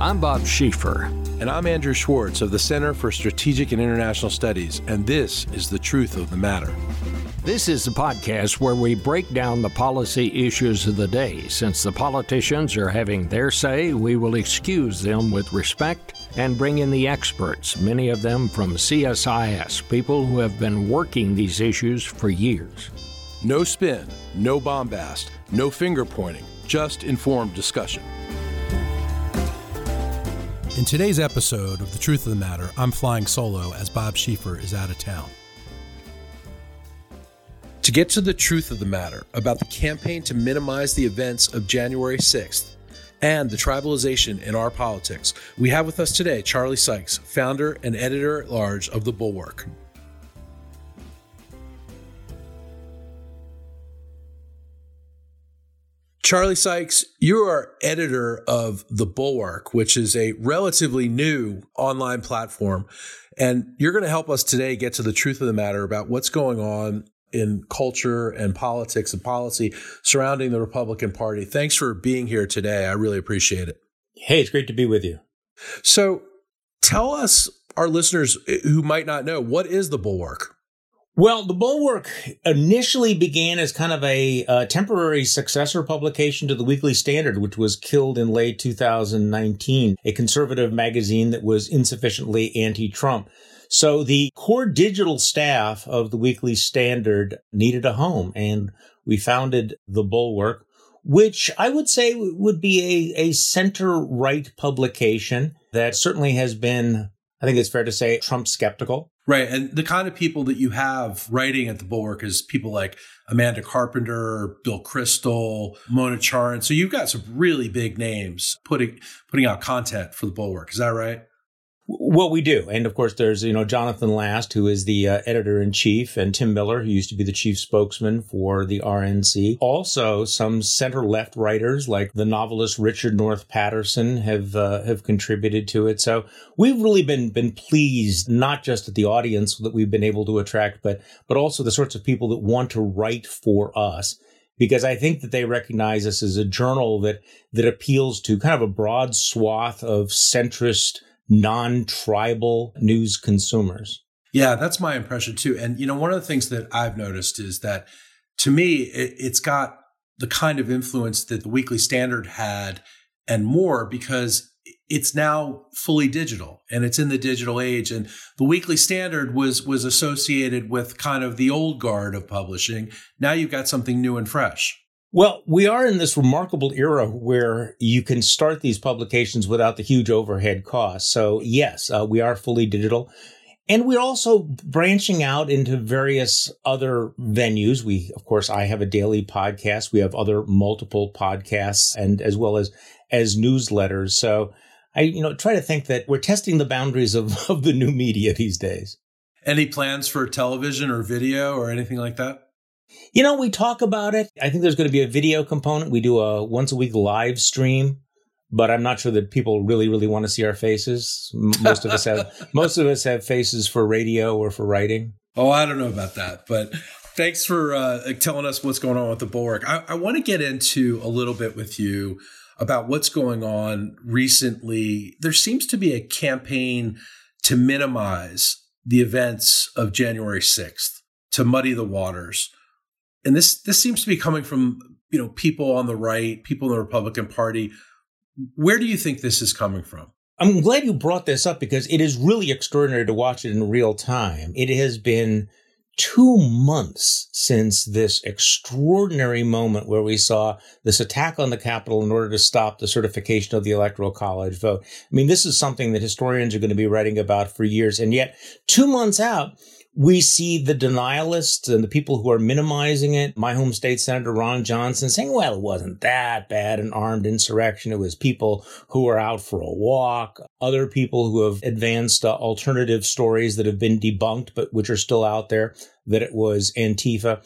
I'm Bob Schieffer. And I'm Andrew Schwartz of the Center for Strategic and International Studies, and this is The Truth of the Matter. This is the podcast where we break down the policy issues of the day. Since the politicians are having their say, we will excuse them with respect and bring in the experts, many of them from CSIS, people who have been working these issues for years. No spin, no bombast, no finger pointing, just informed discussion. In today's episode of The Truth of the Matter, I'm flying solo as Bob Schieffer is out of town. To get to the truth of the matter about the campaign to minimize the events of January 6th and the tribalization in our politics, we have with us today Charlie Sykes, founder and editor at large of The Bulwark. Charlie Sykes, you are editor of The Bulwark, which is a relatively new online platform. And you're going to help us today get to the truth of the matter about what's going on in culture and politics and policy surrounding the Republican Party. Thanks for being here today. I really appreciate it. Hey, it's great to be with you. So tell us, our listeners who might not know, what is The Bulwark? Well, the Bulwark initially began as kind of a, a, temporary successor publication to the Weekly Standard, which was killed in late 2019, a conservative magazine that was insufficiently anti-Trump. So the core digital staff of the Weekly Standard needed a home, and we founded the Bulwark, which I would say would be a, a center-right publication that certainly has been, I think it's fair to say, Trump skeptical. Right. And the kind of people that you have writing at the Bulwark is people like Amanda Carpenter, Bill Kristol, Mona Charen. So you've got some really big names putting putting out content for the Bulwark. Is that right? Well, we do. And of course, there's, you know, Jonathan Last, who is the uh, editor in chief, and Tim Miller, who used to be the chief spokesman for the RNC. Also, some center left writers like the novelist Richard North Patterson have, uh, have contributed to it. So we've really been, been pleased, not just at the audience that we've been able to attract, but, but also the sorts of people that want to write for us because I think that they recognize us as a journal that that appeals to kind of a broad swath of centrist non-tribal news consumers. Yeah, that's my impression too. And you know, one of the things that I've noticed is that to me, it, it's got the kind of influence that the Weekly Standard had and more because it's now fully digital and it's in the digital age and the weekly standard was was associated with kind of the old guard of publishing now you've got something new and fresh well, we are in this remarkable era where you can start these publications without the huge overhead costs. So yes, uh, we are fully digital. And we're also branching out into various other venues. We, of course, I have a daily podcast. We have other multiple podcasts and as well as, as newsletters. So I, you know, try to think that we're testing the boundaries of, of the new media these days. Any plans for television or video or anything like that? You know, we talk about it. I think there's going to be a video component. We do a once a week live stream, but I'm not sure that people really, really want to see our faces. Most of us have, most of us have faces for radio or for writing. Oh, I don't know about that, but thanks for uh, telling us what's going on with the bulwark. I, I want to get into a little bit with you about what's going on recently. There seems to be a campaign to minimize the events of January 6th, to muddy the waters and this this seems to be coming from you know people on the right, people in the Republican Party. Where do you think this is coming from? I'm glad you brought this up because it is really extraordinary to watch it in real time. It has been two months since this extraordinary moment where we saw this attack on the Capitol in order to stop the certification of the Electoral College vote. I mean, this is something that historians are going to be writing about for years. And yet, two months out, we see the denialists and the people who are minimizing it. My home state senator Ron Johnson saying, well, it wasn't that bad an armed insurrection. It was people who were out for a walk. Other people who have advanced uh, alternative stories that have been debunked, but which are still out there, that it was Antifa.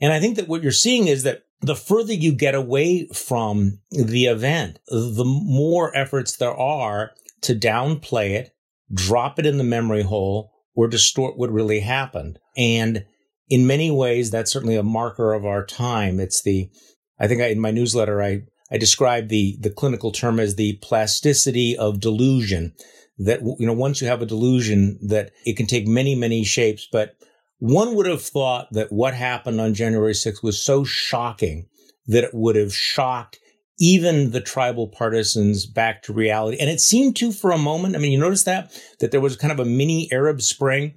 And I think that what you're seeing is that the further you get away from the event, the more efforts there are to downplay it, drop it in the memory hole, or distort what really happened. And in many ways, that's certainly a marker of our time. It's the, I think I, in my newsletter, I, I describe the, the clinical term as the plasticity of delusion that, you know, once you have a delusion that it can take many, many shapes, but one would have thought that what happened on January 6th was so shocking that it would have shocked even the tribal partisans back to reality. And it seemed to for a moment. I mean, you notice that, that there was kind of a mini Arab Spring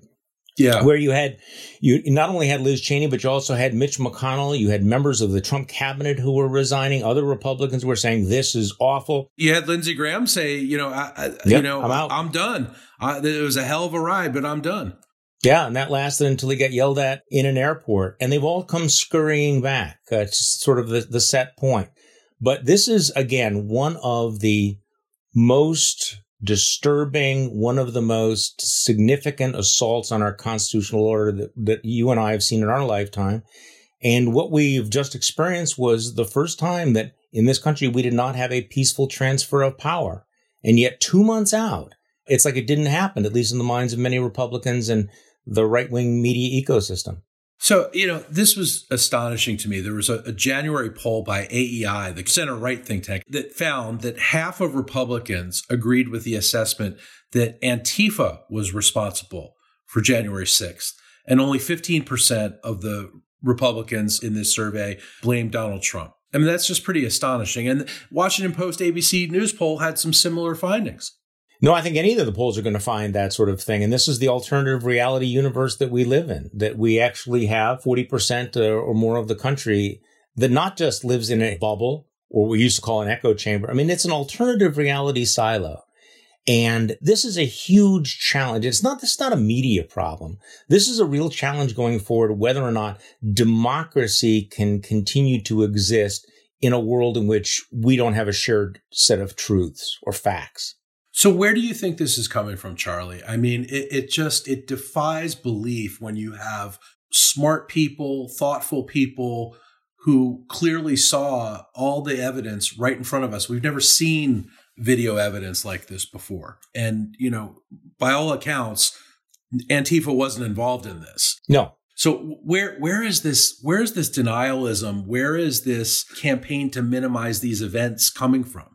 yeah. Where you had, you not only had Liz Cheney, but you also had Mitch McConnell. You had members of the Trump cabinet who were resigning. Other Republicans were saying this is awful. You had Lindsey Graham say, you know, I, I yep, you know, I'm out. I'm done. I, it was a hell of a ride, but I'm done. Yeah, and that lasted until he got yelled at in an airport, and they've all come scurrying back. Uh, it's sort of the, the set point. But this is again one of the most disturbing, one of the most significant assaults on our constitutional order that, that you and I have seen in our lifetime. And what we've just experienced was the first time that in this country we did not have a peaceful transfer of power. And yet, two months out, it's like it didn't happen, at least in the minds of many Republicans and the right wing media ecosystem. So, you know, this was astonishing to me. There was a, a, January poll by AEI, the center right think tank, that found that half of Republicans agreed with the assessment that Antifa was responsible for January 6th. And only 15% of the Republicans in this survey blamed Donald Trump. I mean, that's just pretty astonishing. And Washington Post ABC News poll had some similar findings. No, I think any of the polls are going to find that sort of thing. And this is the alternative reality universe that we live in, that we actually have 40% uh, or more of the country that not just lives in a bubble or we used to call an echo chamber. I mean, it's an alternative reality silo. And this is a huge challenge. It's not, this is not a media problem. This is a real challenge going forward, whether or not democracy can continue to exist in a world in which we don't have a shared set of truths or facts. So where do you think this is coming from, Charlie? I mean, it, it just it defies belief when you have smart people, thoughtful people who clearly saw all the evidence right in front of us. We've never seen video evidence like this before. And, you know, by all accounts, Antifa wasn't involved in this. No. So where where is this where is this denialism? Where is this campaign to minimize these events coming from?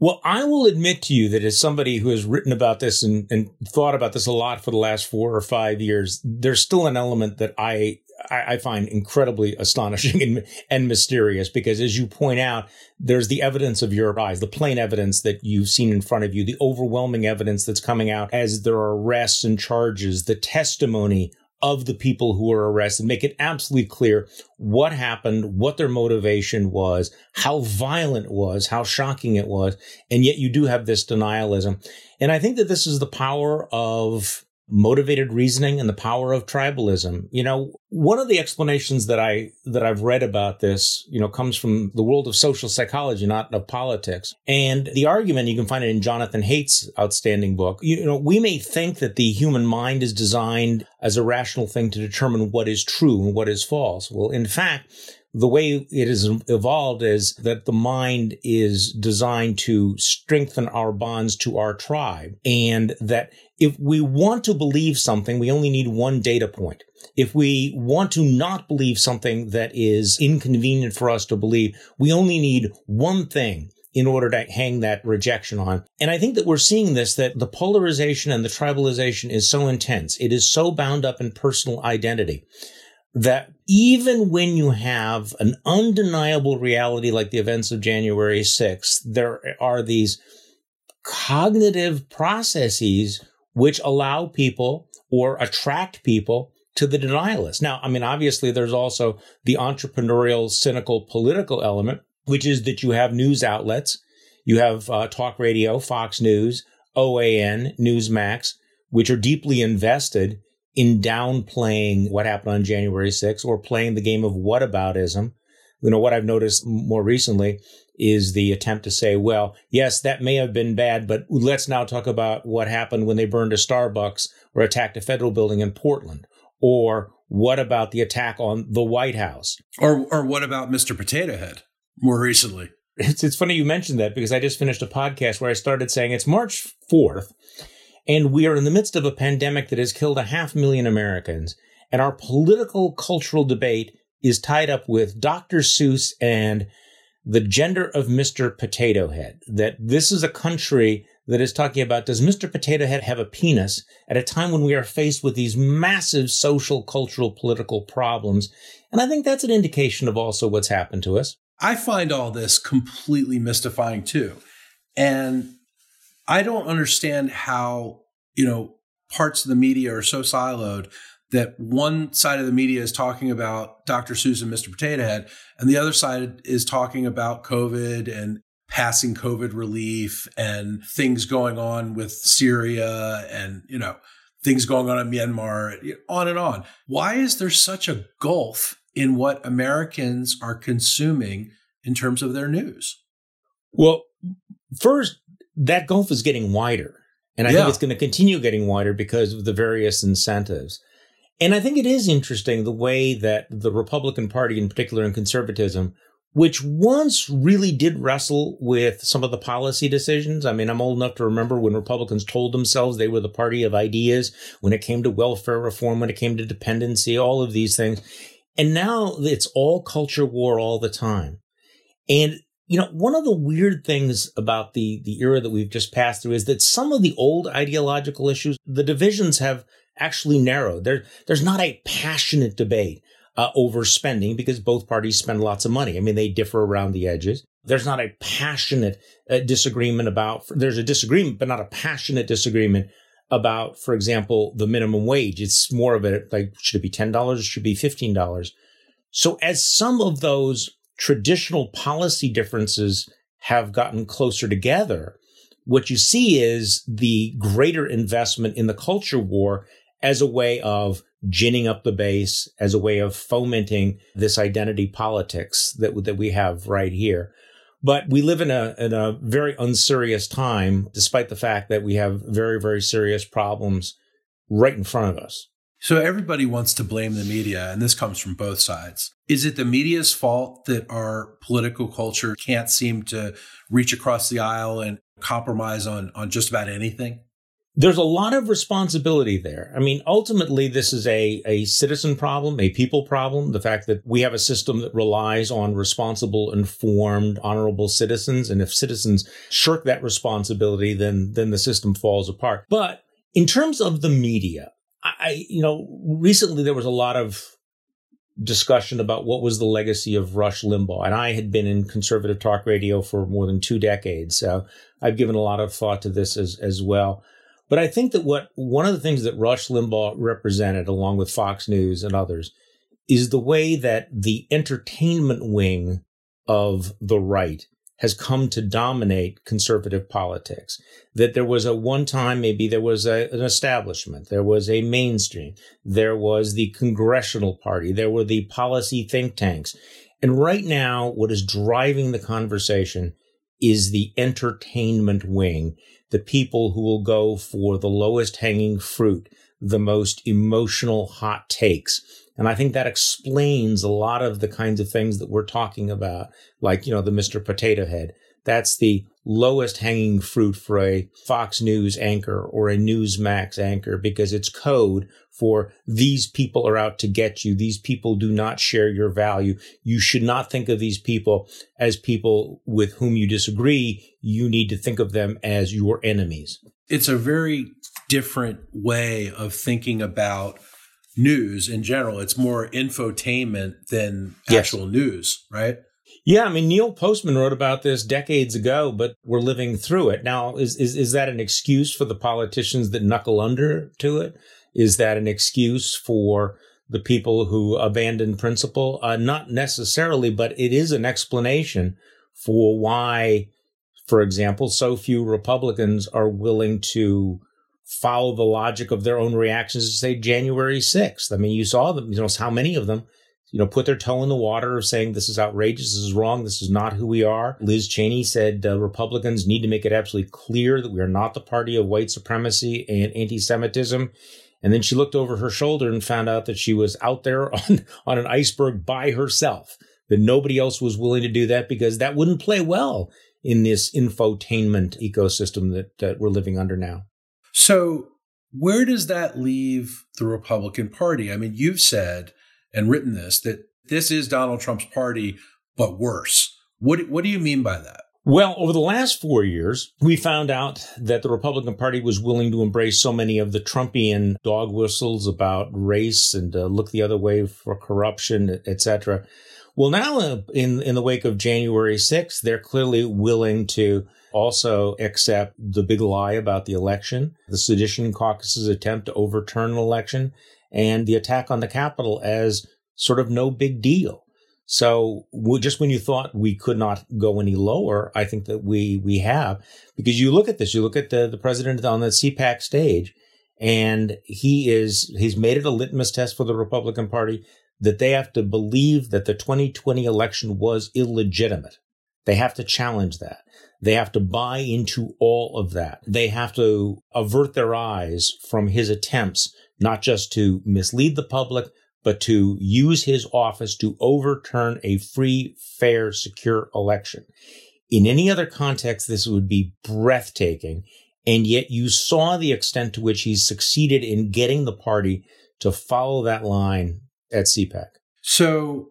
Well, I will admit to you that as somebody who has written about this and, and thought about this a lot for the last four or five years, there's still an element that I I, find incredibly astonishing and, and mysterious because, as you point out, there's the evidence of your eyes, the plain evidence that you've seen in front of you, the overwhelming evidence that's coming out as there are arrests and charges, the testimony of the people who were arrested, make it absolutely clear what happened, what their motivation was, how violent it was, how shocking it was. And yet you do have this denialism. And I think that this is the power of motivated reasoning and the power of tribalism. You know, one of the explanations that I that I've read about this, you know, comes from the world of social psychology, not of politics. And the argument you can find it in Jonathan Haidt's outstanding book. You know, we may think that the human mind is designed as a rational thing to determine what is true and what is false. Well, in fact, the way it has evolved is that the mind is designed to strengthen our bonds to our tribe and that if we want to believe something, we only need one data point. If we want to not believe something that is inconvenient for us to believe, we only need one thing in order to hang that rejection on. And I think that we're seeing this, that the polarization and the tribalization is so intense. It is so bound up in personal identity that even when you have an undeniable reality like the events of January 6th, there are these cognitive processes which allow people or attract people to the denialists. Now, I mean, obviously, there's also the entrepreneurial, cynical, political element, which is that you have news outlets, you have uh, talk radio, Fox News, OAN, Newsmax, which are deeply invested in downplaying what happened on January 6th or playing the game of whataboutism. You know, what I've noticed more recently is the attempt to say, well, yes, that may have been bad, but let's now talk about what happened when they burned a Starbucks or attacked a federal building in Portland. Or what about the attack on the White House? Or, or what about Mr. Potato Head more recently? It's, it's funny you mentioned that because I just finished a podcast where I started saying it's March 4th and we are in the midst of a pandemic that has killed a half million Americans. And our political cultural debate is tied up with Dr. Seuss and the gender of Mr. Potato Head, that this is a country that is talking about does Mr. Potato Head have a penis at a time when we are faced with these massive social, cultural, political problems? And I think that's an indication of also what's happened to us. I find all this completely mystifying too. And I don't understand how, you know, parts of the media are so siloed that one side of the media is talking about Dr. Susan, Mr. Potato Head, and the other side is talking about COVID and passing COVID relief and things going on with Syria and, you know, things going on in Myanmar, on and on. Why is there such a gulf in what Americans are consuming in terms of their news? Well, first, that gulf is getting wider. And I yeah. think it's going to continue getting wider because of the various incentives. And I think it is interesting the way that the Republican Party, in particular, and conservatism, which once really did wrestle with some of the policy decisions. I mean, I'm old enough to remember when Republicans told themselves they were the party of ideas when it came to welfare reform, when it came to dependency, all of these things. And now it's all culture war all the time. And you know, one of the weird things about the the era that we've just passed through is that some of the old ideological issues, the divisions have actually narrowed. There, there's not a passionate debate uh, over spending because both parties spend lots of money. I mean, they differ around the edges. There's not a passionate uh, disagreement about, there's a disagreement, but not a passionate disagreement about, for example, the minimum wage. It's more of a, like, should it be $10? Or should it be $15? So as some of those traditional policy differences have gotten closer together, what you see is the greater investment in the culture war as a way of ginning up the base, as a way of fomenting this identity politics that, that we have right here. But we live in a, in a very unserious time, despite the fact that we have very, very serious problems right in front of us. So everybody wants to blame the media, and this comes from both sides. Is it the media's fault that our political culture can't seem to reach across the aisle and compromise on, on just about anything? There's a lot of responsibility there. I mean, ultimately, this is a, a citizen problem, a people problem. The fact that we have a system that relies on responsible, informed, honorable citizens. And if citizens shirk that responsibility, then, then the system falls apart. But in terms of the media, I, you know, recently there was a lot of discussion about what was the legacy of Rush Limbaugh. And I had been in conservative talk radio for more than two decades. So I've given a lot of thought to this as, as well. But I think that what one of the things that Rush Limbaugh represented, along with Fox News and others, is the way that the entertainment wing of the right has come to dominate conservative politics. That there was a one time, maybe there was a, an establishment, there was a mainstream, there was the congressional party, there were the policy think tanks. And right now, what is driving the conversation is the entertainment wing the people who will go for the lowest hanging fruit, the most emotional hot takes. And I think that explains a lot of the kinds of things that we're talking about, like, you know, the Mr. Potato Head. That's the lowest hanging fruit for a Fox News anchor or a Newsmax anchor because it's code for these people are out to get you. These people do not share your value. You should not think of these people as people with whom you disagree. You need to think of them as your enemies. It's a very different way of thinking about news in general. It's more infotainment than actual yes. news, right? Yeah, I mean Neil Postman wrote about this decades ago, but we're living through it now. Is is is that an excuse for the politicians that knuckle under to it? Is that an excuse for the people who abandon principle? Uh, not necessarily, but it is an explanation for why, for example, so few Republicans are willing to follow the logic of their own reactions to say January 6th. I mean, you saw them, you know, how many of them, you know, put their toe in the water of saying this is outrageous, this is wrong, this is not who we are. Liz Cheney said uh, Republicans need to make it absolutely clear that we are not the party of white supremacy and anti-Semitism. And then she looked over her shoulder and found out that she was out there on, on an iceberg by herself, that nobody else was willing to do that because that wouldn't play well in this infotainment ecosystem that, that we're living under now. So, where does that leave the Republican Party? I mean, you've said and written this that this is Donald Trump's party, but worse, What what do you mean by that? Well, over the last four years, we found out that the Republican Party was willing to embrace so many of the Trumpian dog whistles about race and uh, look the other way for corruption, etc. Well, now uh, in in the wake of January 6th, they're clearly willing to also accept the big lie about the election, the sedition caucus's attempt to overturn an election, and the attack on the Capitol as sort of no big deal. So just when you thought we could not go any lower, I think that we we have because you look at this, you look at the the president on the CPAC stage, and he is he's made it a litmus test for the Republican Party that they have to believe that the 2020 election was illegitimate. They have to challenge that. They have to buy into all of that. They have to avert their eyes from his attempts not just to mislead the public, but to use his office to overturn a free, fair, secure election. In any other context, this would be breathtaking. And yet you saw the extent to which he succeeded in getting the party to follow that line at CPAC. So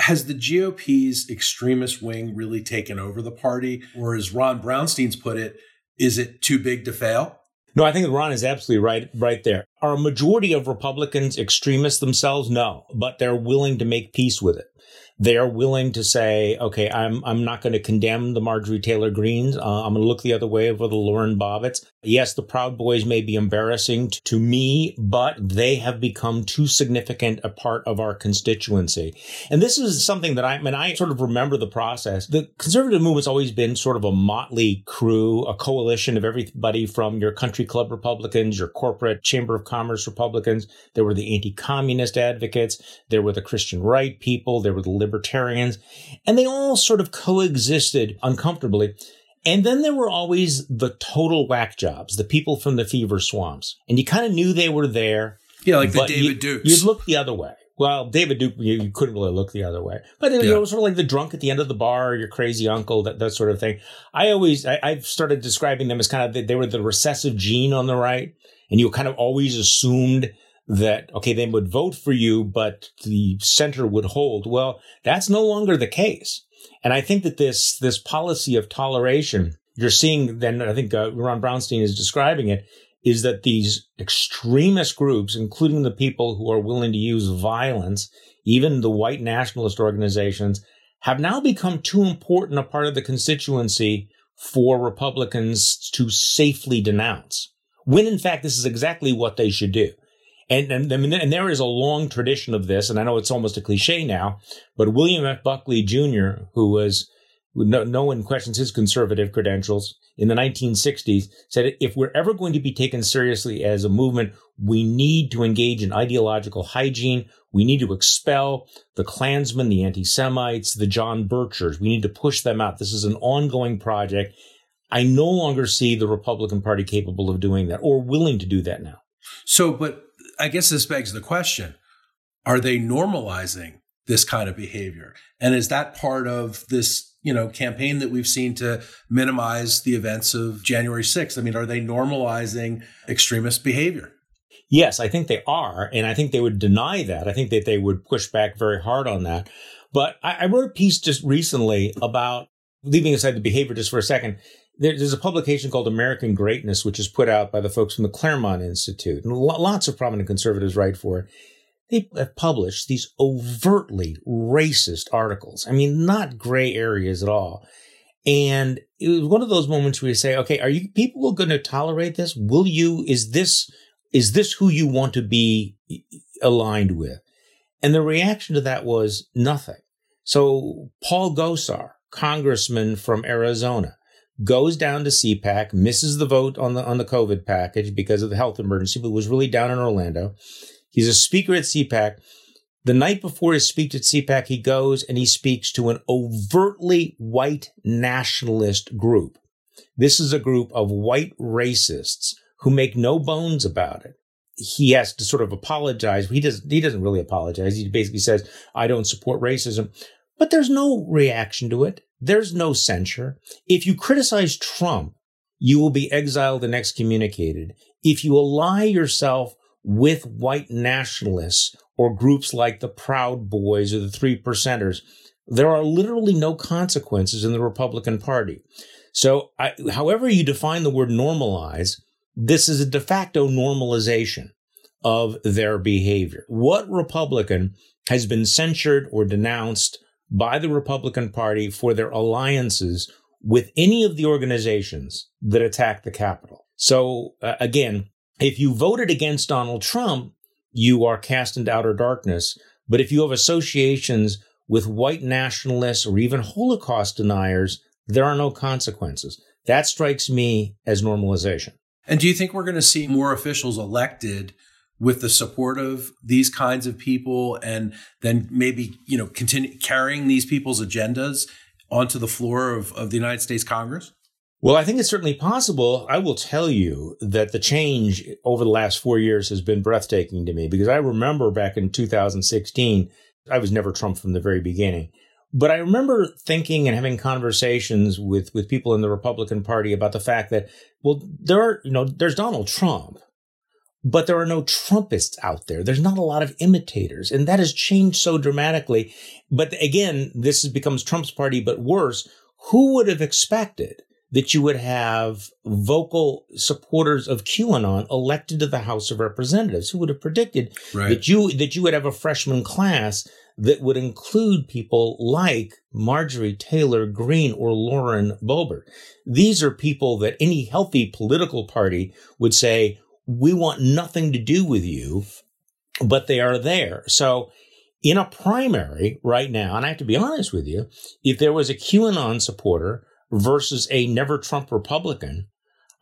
has the GOP's extremist wing really taken over the party? Or as Ron Brownstein's put it, is it too big to fail? No, I think Ron is absolutely right, right there. Are a majority of Republicans extremists themselves? No, but they're willing to make peace with it they are willing to say, okay, I'm I'm not going to condemn the Marjorie Taylor Greens. Uh, I'm going to look the other way over the Lauren Boeberts. Yes, the Proud Boys may be embarrassing t- to me, but they have become too significant a part of our constituency. And this is something that I, I mean, I sort of remember the process. The conservative movement's always been sort of a motley crew, a coalition of everybody from your country club Republicans, your corporate chamber of commerce Republicans. There were the anti-communist advocates. There were the Christian right people. There were the libertarians, and they all sort of coexisted uncomfortably. And then there were always the total whack jobs, the people from the fever swamps. And you kind of knew they were there. Yeah, like the David you, Dukes. You'd look the other way. Well, David Duke, you, you couldn't really look the other way. But yeah. you know, sort of like the drunk at the end of the bar, your crazy uncle, that, that sort of thing. I always, I, I've started describing them as kind of, they were the recessive gene on the right. And you kind of always assumed that, okay, they would vote for you, but the center would hold. Well, that's no longer the case. And I think that this, this policy of toleration, you're seeing then, I think uh, Ron Brownstein is describing it, is that these extremist groups, including the people who are willing to use violence, even the white nationalist organizations, have now become too important a part of the constituency for Republicans to safely denounce. When in fact, this is exactly what they should do. And, and, and there is a long tradition of this, and I know it's almost a cliche now, but William F. Buckley Jr., who was, no, no one questions his conservative credentials, in the 1960s said if we're ever going to be taken seriously as a movement, we need to engage in ideological hygiene. We need to expel the Klansmen, the anti-Semites, the John Birchers. We need to push them out. This is an ongoing project. I no longer see the Republican Party capable of doing that or willing to do that now. So, but I guess this begs the question are they normalizing this kind of behavior? And is that part of this, you know, campaign that we've seen to minimize the events of January 6th? I mean, are they normalizing extremist behavior? Yes, I think they are. And I think they would deny that. I think that they would push back very hard on that. But I, I wrote a piece just recently about leaving aside the behavior just for a second there's a publication called American Greatness, which is put out by the folks from the Claremont Institute, and lots of prominent conservatives write for it. They have published these overtly racist articles. I mean, not gray areas at all. And it was one of those moments where you say, okay, are you people going to tolerate this? Will you, is this, is this who you want to be aligned with? And the reaction to that was nothing. So Paul Gosar, congressman from Arizona, goes down to CPAC, misses the vote on the on the COVID package because of the health emergency, but was really down in Orlando. He's a speaker at CPAC. The night before his speech at CPAC, he goes and he speaks to an overtly white nationalist group. This is a group of white racists who make no bones about it. He has to sort of apologize. He doesn't, he doesn't really apologize. He basically says, I don't support racism, but there's no reaction to it. There's no censure. If you criticize Trump, you will be exiled and excommunicated. If you ally yourself with white nationalists or groups like the Proud Boys or the Three Percenters, there are literally no consequences in the Republican Party. So, I, however you define the word normalize, this is a de facto normalization of their behavior. What Republican has been censured or denounced by the Republican Party for their alliances with any of the organizations that attack the Capitol? So, uh, again, if you voted against Donald Trump, you are cast into outer darkness. But if you have associations with white nationalists or even Holocaust deniers, there are no consequences. That strikes me as normalization. And do you think we're going to see more officials elected with the support of these kinds of people and then maybe, you know, continue carrying these people's agendas onto the floor of, of the United States Congress? Well, I think it's certainly possible. I will tell you that the change over the last four years has been breathtaking to me because I remember back in 2016, I was never Trump from the very beginning. But I remember thinking and having conversations with, with people in the Republican Party about the fact that, well, there are, you know, there's Donald Trump, but there are no Trumpists out there. There's not a lot of imitators. And that has changed so dramatically. But again, this becomes Trump's party, but worse. Who would have expected that you would have vocal supporters of QAnon elected to the House of Representatives? Who would have predicted right. that you, that you would have a freshman class that would include people like Marjorie Taylor Greene or Lauren Boebert. These are people that any healthy political party would say, we want nothing to do with you, but they are there. So in a primary right now, and I have to be honest with you, if there was a QAnon supporter versus a never Trump Republican,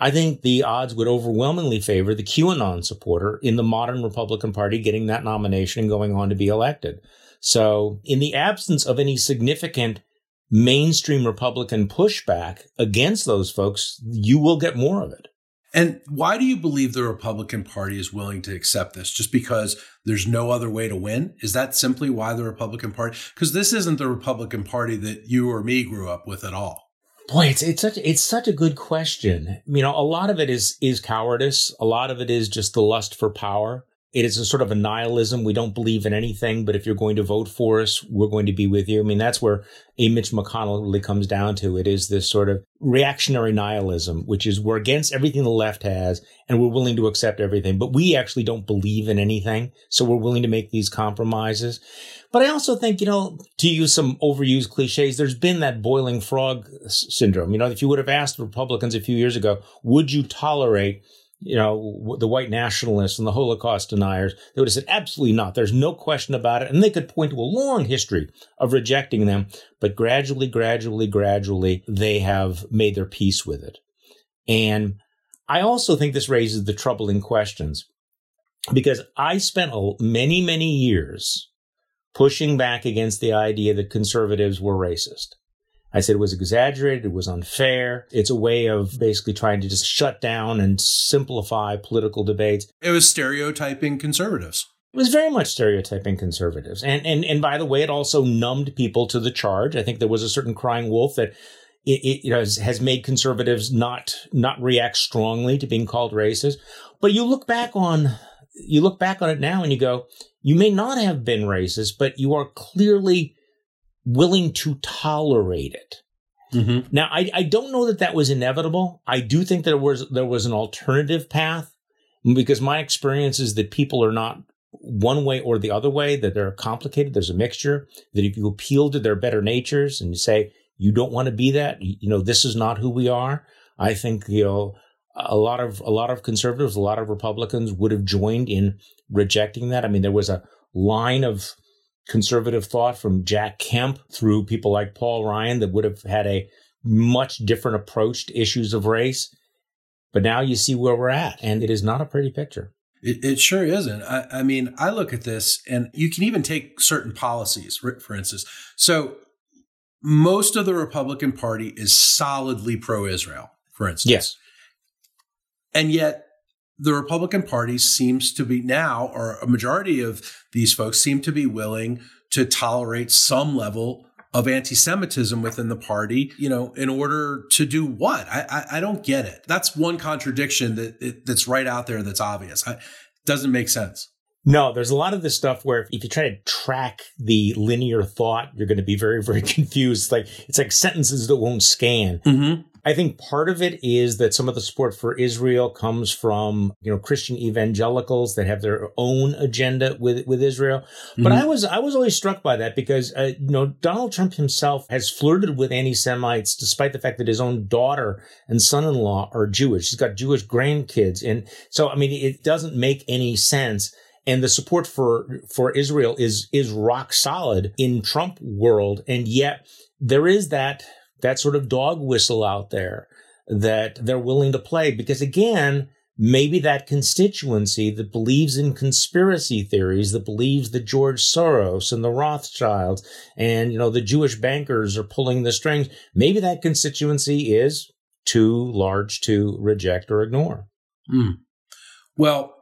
I think the odds would overwhelmingly favor the QAnon supporter in the modern Republican Party getting that nomination and going on to be elected. So, in the absence of any significant mainstream Republican pushback against those folks, you will get more of it. And why do you believe the Republican Party is willing to accept this? Just because there's no other way to win? Is that simply why the Republican Party? Because this isn't the Republican Party that you or me grew up with at all. Boy, it's it's such it's such a good question. You know, a lot of it is is cowardice. A lot of it is just the lust for power. It is a sort of a nihilism. We don't believe in anything, but if you're going to vote for us, we're going to be with you. I mean, that's where a Mitch McConnell really comes down to. It is this sort of reactionary nihilism, which is we're against everything the left has and we're willing to accept everything, but we actually don't believe in anything. So we're willing to make these compromises. But I also think, you know, to use some overused cliches, there's been that boiling frog syndrome. You know, if you would have asked Republicans a few years ago, would you tolerate you know, the white nationalists and the Holocaust deniers, they would have said, absolutely not. There's no question about it. And they could point to a long history of rejecting them. But gradually, gradually, gradually, they have made their peace with it. And I also think this raises the troubling questions because I spent many, many years pushing back against the idea that conservatives were racist. I said it was exaggerated. It was unfair. It's a way of basically trying to just shut down and simplify political debates. It was stereotyping conservatives. It was very much stereotyping conservatives. And, and, and by the way, it also numbed people to the charge. I think there was a certain crying wolf that it, it you know, has, has made conservatives not, not react strongly to being called racist. But you look back on, you look back on it now and you go, you may not have been racist, but you are clearly willing to tolerate it. Mm-hmm. Now, I, I don't know that that was inevitable. I do think there was there was an alternative path because my experience is that people are not one way or the other way. That they're complicated. There's a mixture. That if you appeal to their better natures and you say you don't want to be that, you know, this is not who we are. I think you know a lot of a lot of conservatives, a lot of Republicans would have joined in rejecting that. I mean, there was a line of conservative thought from Jack Kemp through people like Paul Ryan that would have had a much different approach to issues of race. But now you see where we're at, and it is not a pretty picture. It, it sure isn't. I, I, mean, I look at this, and you can even take certain policies, for instance. So, most of the Republican Party is solidly pro Israel, for instance. Yes. And yet, the Republican Party seems to be now, or a majority of these folks seem to be willing to tolerate some level of anti-Semitism within the party, you know, in order to do what? I, I, I don't get it. That's one contradiction that it, that's right out there that's obvious. It doesn't make sense. No, there's a lot of this stuff where if you try to track the linear thought, you're going to be very, very confused. Like it's like sentences that won't scan. Mm-hmm. I think part of it is that some of the support for Israel comes from, you know, Christian evangelicals that have their own agenda with, with Israel. But Mhm. I was, I was always struck by that because, uh, you know, Donald Trump himself has flirted with anti-Semites despite the fact that his own daughter and son-in-law are Jewish. He's got Jewish grandkids. And so, I mean, it doesn't make any sense. And the support for, for Israel is, is rock solid in Trump world. And yet there is that, that sort of dog whistle out there that they're willing to play because again, maybe that constituency that believes in conspiracy theories, that believes that George Soros and the Rothschilds and, you know, the Jewish bankers are pulling the strings, maybe that constituency is too large to reject or ignore. Mm. Well,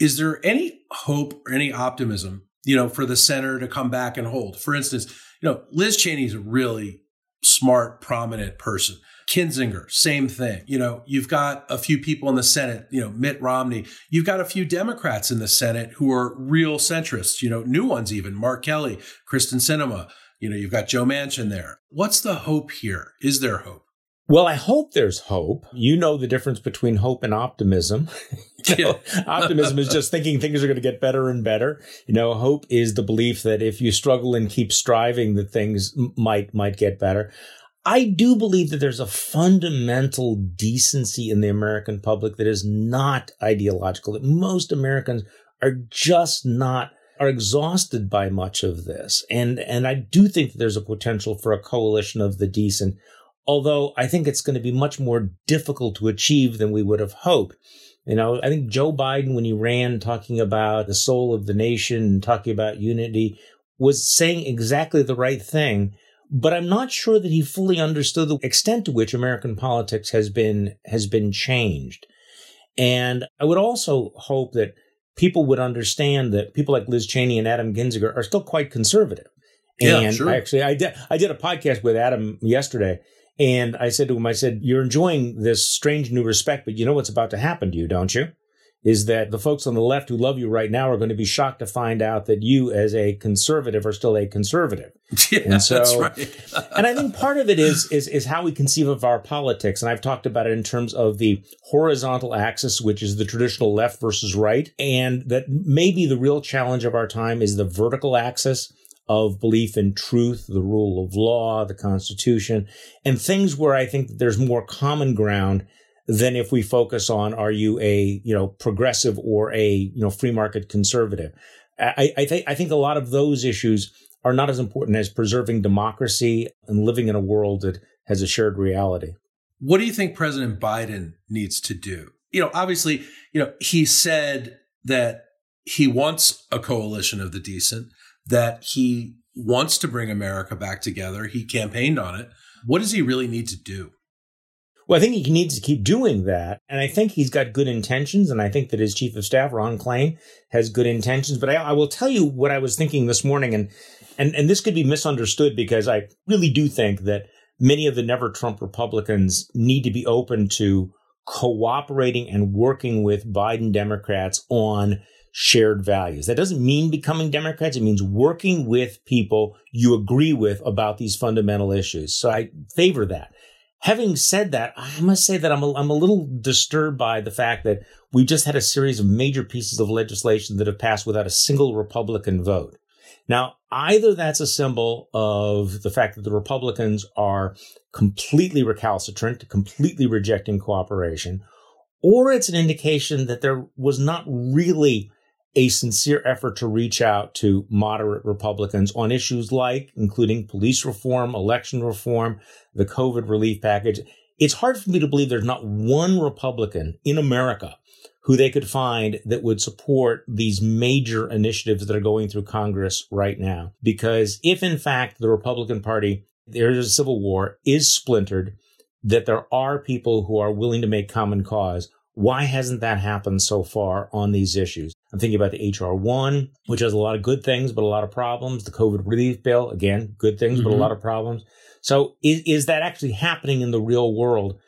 is there any hope or any optimism, you know, for the center to come back and hold? For instance, you know, Liz Cheney is really smart, prominent person. Kinzinger, same thing. You know, you've got a few people in the Senate, you know, Mitt Romney. You've got a few Democrats in the Senate who are real centrists, you know, new ones even, Mark Kelly, Kyrsten Sinema. You know, you've got Joe Manchin there. What's the hope here? Is there hope? Well, I hope there's hope. You know the difference between hope and optimism. You know, optimism is just thinking things are going to get better and better. You know, hope is the belief that if you struggle and keep striving, that things might might get better. I do believe that there's a fundamental decency in the American public that is not ideological. That most Americans are just not are exhausted by much of this, and and I do think that there's a potential for a coalition of the decent although I think it's going to be much more difficult to achieve than we would have hoped. You know, I think Joe Biden, when he ran talking about the soul of the nation and talking about unity, was saying exactly the right thing. But I'm not sure that he fully understood the extent to which American politics has been, has been changed. And I would also hope that people would understand that people like Liz Cheney and Adam Kinzinger are still quite conservative. Yeah, and sure. I actually, I did, I did a podcast with Adam yesterday and I said to him, I said, you're enjoying this strange new respect, but you know what's about to happen to you, don't you? Is that the folks on the left who love you right now are going to be shocked to find out that you, as a conservative, are still a conservative. Yeah, And so- that's right. and I think part of it is, is is how we conceive of our politics. And I've talked about it in terms of the horizontal axis, which is the traditional left versus right, and that maybe the real challenge of our time is the vertical axis of belief in truth, the rule of law, the Constitution, and things where I think there's more common ground than if we focus on are you a you know progressive or a you know free market conservative. I, I think I think a lot of those issues are not as important as preserving democracy and living in a world that has a shared reality. What do you think President Biden needs to do? You know, obviously, you know, he said that he wants a coalition of the decent, that he wants to bring America back together. He campaigned on it. What does he really need to do? Well, I think he needs to keep doing that. And I think he's got good intentions. And I think that his chief of staff, Ron Klain, has good intentions. But I, I will tell you what I was thinking this morning. And, and, and this could be misunderstood because I really do think that many of the never Trump Republicans need to be open to cooperating and working with Biden Democrats on shared values. That doesn't mean becoming Democrats. It means working with people you agree with about these fundamental issues. So I favor that. Having said that, I must say that I'm a, I'm a little disturbed by the fact that we just had a series of major pieces of legislation that have passed without a single Republican vote. Now, either that's a symbol of the fact that the Republicans are completely recalcitrant, completely rejecting cooperation, or it's an indication that there was not really a sincere effort to reach out to moderate Republicans on issues like including police reform, election reform, the COVID relief package. It's hard for me to believe there's not one Republican in America who they could find that would support these major initiatives that are going through Congress right now. Because if in fact the Republican Party, there is a civil war, is splintered, that there are people who are willing to make common cause, why hasn't that happened so far on these issues? I'm thinking about the HR one, which has a lot of good things, but a lot of problems. The COVID relief bill, again, good things, but a Mhm. lot of problems. So is, is that actually happening in the real world?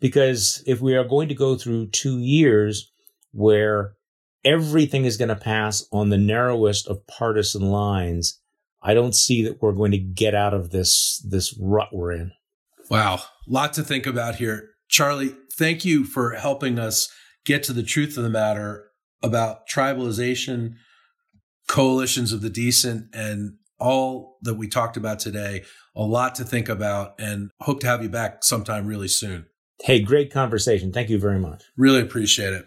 Because if we are going to go through two years where everything is going to pass on the narrowest of partisan lines, I don't see that we're going to get out of this this rut we're in. Wow, lot to think about here. Charlie, thank you for helping us get to the truth of the matter about tribalization, coalitions of the decent, and all that we talked about today. A lot to think about, and hope to have you back sometime really soon. Hey, great conversation. Thank you very much. Really appreciate it.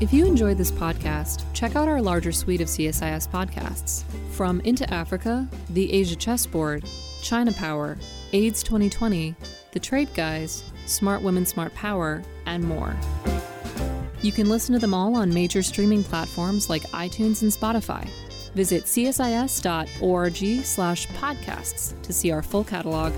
If you enjoyed this podcast, check out our larger suite of CSIS podcasts. From Into Africa, The Asia Chessboard, China Power, AIDS 2020, The Trade Guys, Smart Women, Smart Power, and more. You can listen to them all on major streaming platforms like iTunes and Spotify. Visit csis.org slash podcasts to see our full catalog